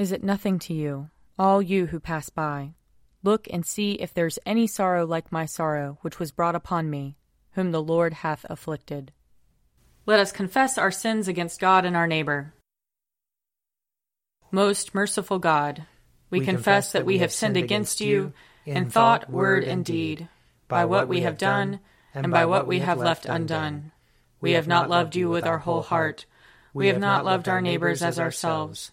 Is it nothing to you, all you who pass by? Look and see if there's any sorrow like my sorrow, which was brought upon me, whom the Lord hath afflicted. Let us confess our sins against God and our neighbor. Most merciful God, we, we confess, confess that we have sinned against you in thought, word, and deed, by what we have done, and by what we have left undone. We have not loved you with our whole heart. We have not loved our neighbors as ourselves.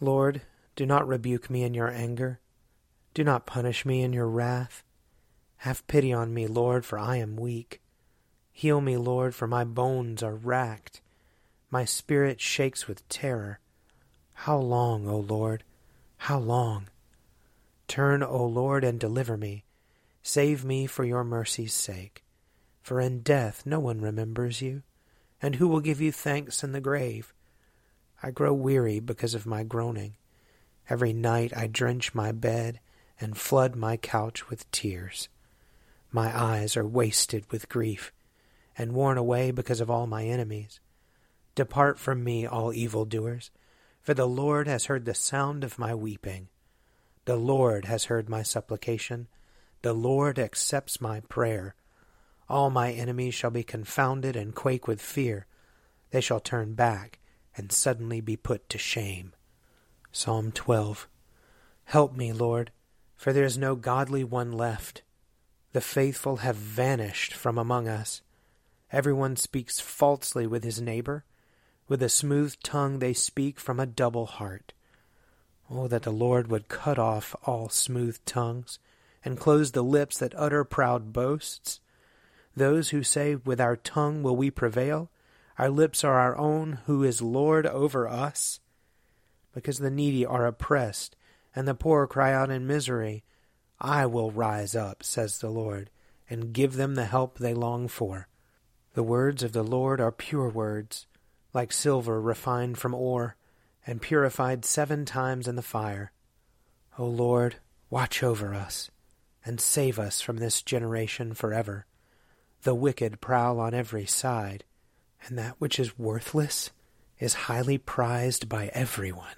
Lord, do not rebuke me in your anger. Do not punish me in your wrath. Have pity on me, Lord, for I am weak. Heal me, Lord, for my bones are racked. My spirit shakes with terror. How long, O Lord? How long? Turn, O Lord, and deliver me. Save me for your mercy's sake. For in death no one remembers you. And who will give you thanks in the grave? I grow weary because of my groaning. Every night I drench my bed and flood my couch with tears. My eyes are wasted with grief and worn away because of all my enemies. Depart from me, all evildoers, for the Lord has heard the sound of my weeping. The Lord has heard my supplication. The Lord accepts my prayer. All my enemies shall be confounded and quake with fear. They shall turn back and suddenly be put to shame. Psalm 12 Help me, Lord, for there is no godly one left. The faithful have vanished from among us. Everyone speaks falsely with his neighbor. With a smooth tongue they speak from a double heart. Oh, that the Lord would cut off all smooth tongues, and close the lips that utter proud boasts. Those who say, With our tongue will we prevail, our lips are our own, who is Lord over us. Because the needy are oppressed, and the poor cry out in misery. I will rise up, says the Lord, and give them the help they long for. The words of the Lord are pure words, like silver refined from ore, and purified seven times in the fire. O Lord, watch over us, and save us from this generation forever. The wicked prowl on every side and that which is worthless is highly prized by everyone.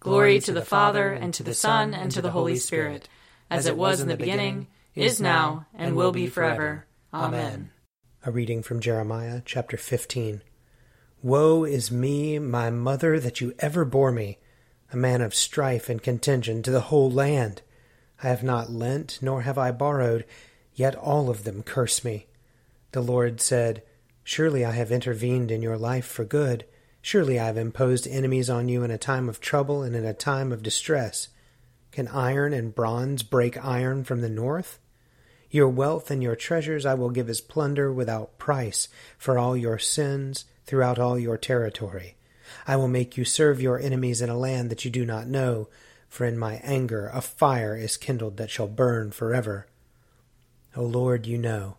Glory to the Father, and to the Son, and to the Holy Spirit, as it was in the beginning, is now, and will be forever. Amen. A reading from Jeremiah chapter 15. Woe is me, my mother, that you ever bore me, a man of strife and contention to the whole land. I have not lent, nor have I borrowed, yet all of them curse me. The Lord said, Surely I have intervened in your life for good. Surely I have imposed enemies on you in a time of trouble and in a time of distress. Can iron and bronze break iron from the north? Your wealth and your treasures I will give as plunder without price for all your sins throughout all your territory. I will make you serve your enemies in a land that you do not know, for in my anger a fire is kindled that shall burn forever. O Lord, you know.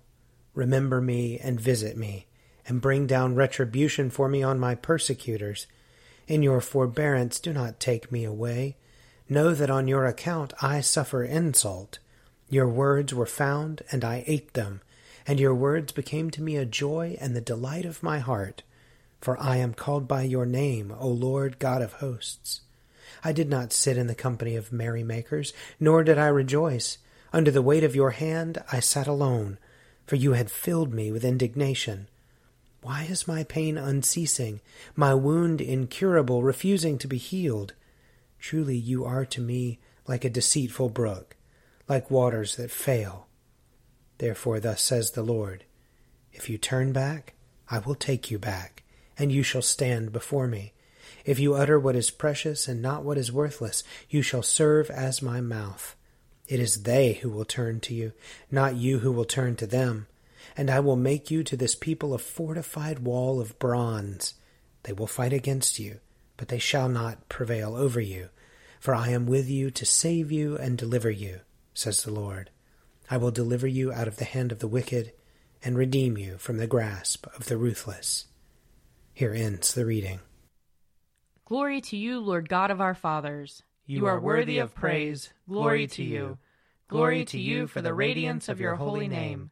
Remember me and visit me and bring down retribution for me on my persecutors. In your forbearance do not take me away. Know that on your account I suffer insult. Your words were found, and I ate them, and your words became to me a joy and the delight of my heart. For I am called by your name, O Lord God of hosts. I did not sit in the company of merrymakers, nor did I rejoice. Under the weight of your hand I sat alone, for you had filled me with indignation. Why is my pain unceasing, my wound incurable, refusing to be healed? Truly you are to me like a deceitful brook, like waters that fail. Therefore thus says the Lord, If you turn back, I will take you back, and you shall stand before me. If you utter what is precious and not what is worthless, you shall serve as my mouth. It is they who will turn to you, not you who will turn to them. And I will make you to this people a fortified wall of bronze. They will fight against you, but they shall not prevail over you. For I am with you to save you and deliver you, says the Lord. I will deliver you out of the hand of the wicked, and redeem you from the grasp of the ruthless. Here ends the reading. Glory to you, Lord God of our fathers. You are worthy of praise. Glory to you. Glory to you for the radiance of your holy name.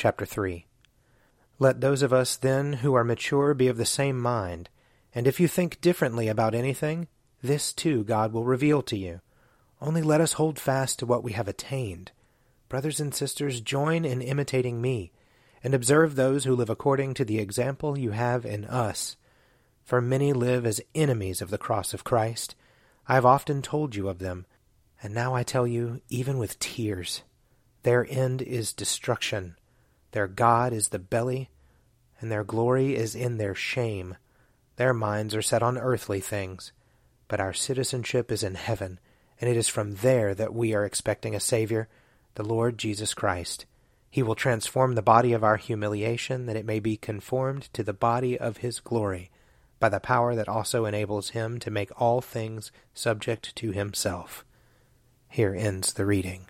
chapter 3. Let those of us then who are mature be of the same mind, and if you think differently about anything, this too God will reveal to you. Only let us hold fast to what we have attained. Brothers and sisters, join in imitating me, and observe those who live according to the example you have in us. For many live as enemies of the cross of Christ. I have often told you of them, and now I tell you, even with tears. Their end is destruction. Their God is the belly, and their glory is in their shame. Their minds are set on earthly things, but our citizenship is in heaven, and it is from there that we are expecting a Savior, the Lord Jesus Christ. He will transform the body of our humiliation that it may be conformed to the body of his glory by the power that also enables him to make all things subject to himself. Here ends the reading.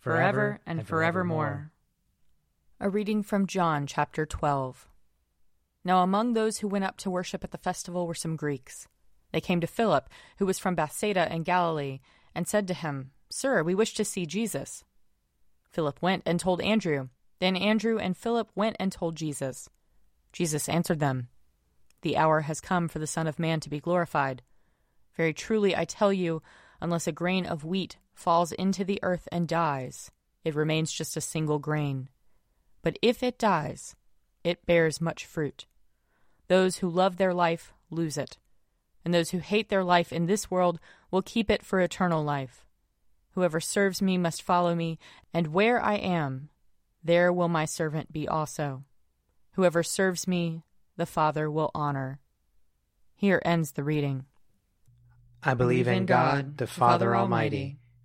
forever and forevermore. A reading from John chapter 12. Now among those who went up to worship at the festival were some Greeks. They came to Philip, who was from Bethsaida in Galilee, and said to him, Sir, we wish to see Jesus. Philip went and told Andrew. Then Andrew and Philip went and told Jesus. Jesus answered them, The hour has come for the Son of Man to be glorified. Very truly I tell you, unless a grain of wheat falls into the earth and dies, it remains just a single grain. But if it dies, it bears much fruit. Those who love their life lose it, and those who hate their life in this world will keep it for eternal life. Whoever serves me must follow me, and where I am, there will my servant be also. Whoever serves me, the Father will honor. Here ends the reading. I believe in God, the Father Almighty,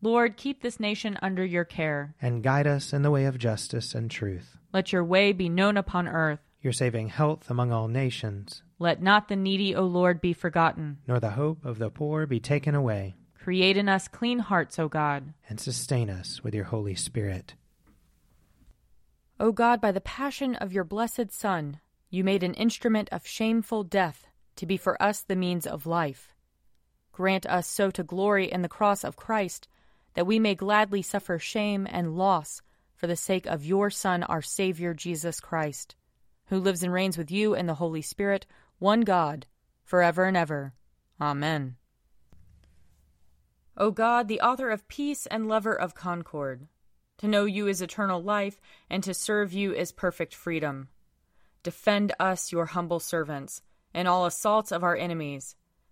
Lord, keep this nation under your care. And guide us in the way of justice and truth. Let your way be known upon earth. Your saving health among all nations. Let not the needy, O Lord, be forgotten. Nor the hope of the poor be taken away. Create in us clean hearts, O God. And sustain us with your Holy Spirit. O God, by the passion of your blessed Son, you made an instrument of shameful death to be for us the means of life. Grant us so to glory in the cross of Christ that we may gladly suffer shame and loss for the sake of your Son, our Savior, Jesus Christ, who lives and reigns with you in the Holy Spirit, one God, forever and ever. Amen. O God, the author of peace and lover of concord, to know you is eternal life, and to serve you is perfect freedom. Defend us, your humble servants, in all assaults of our enemies,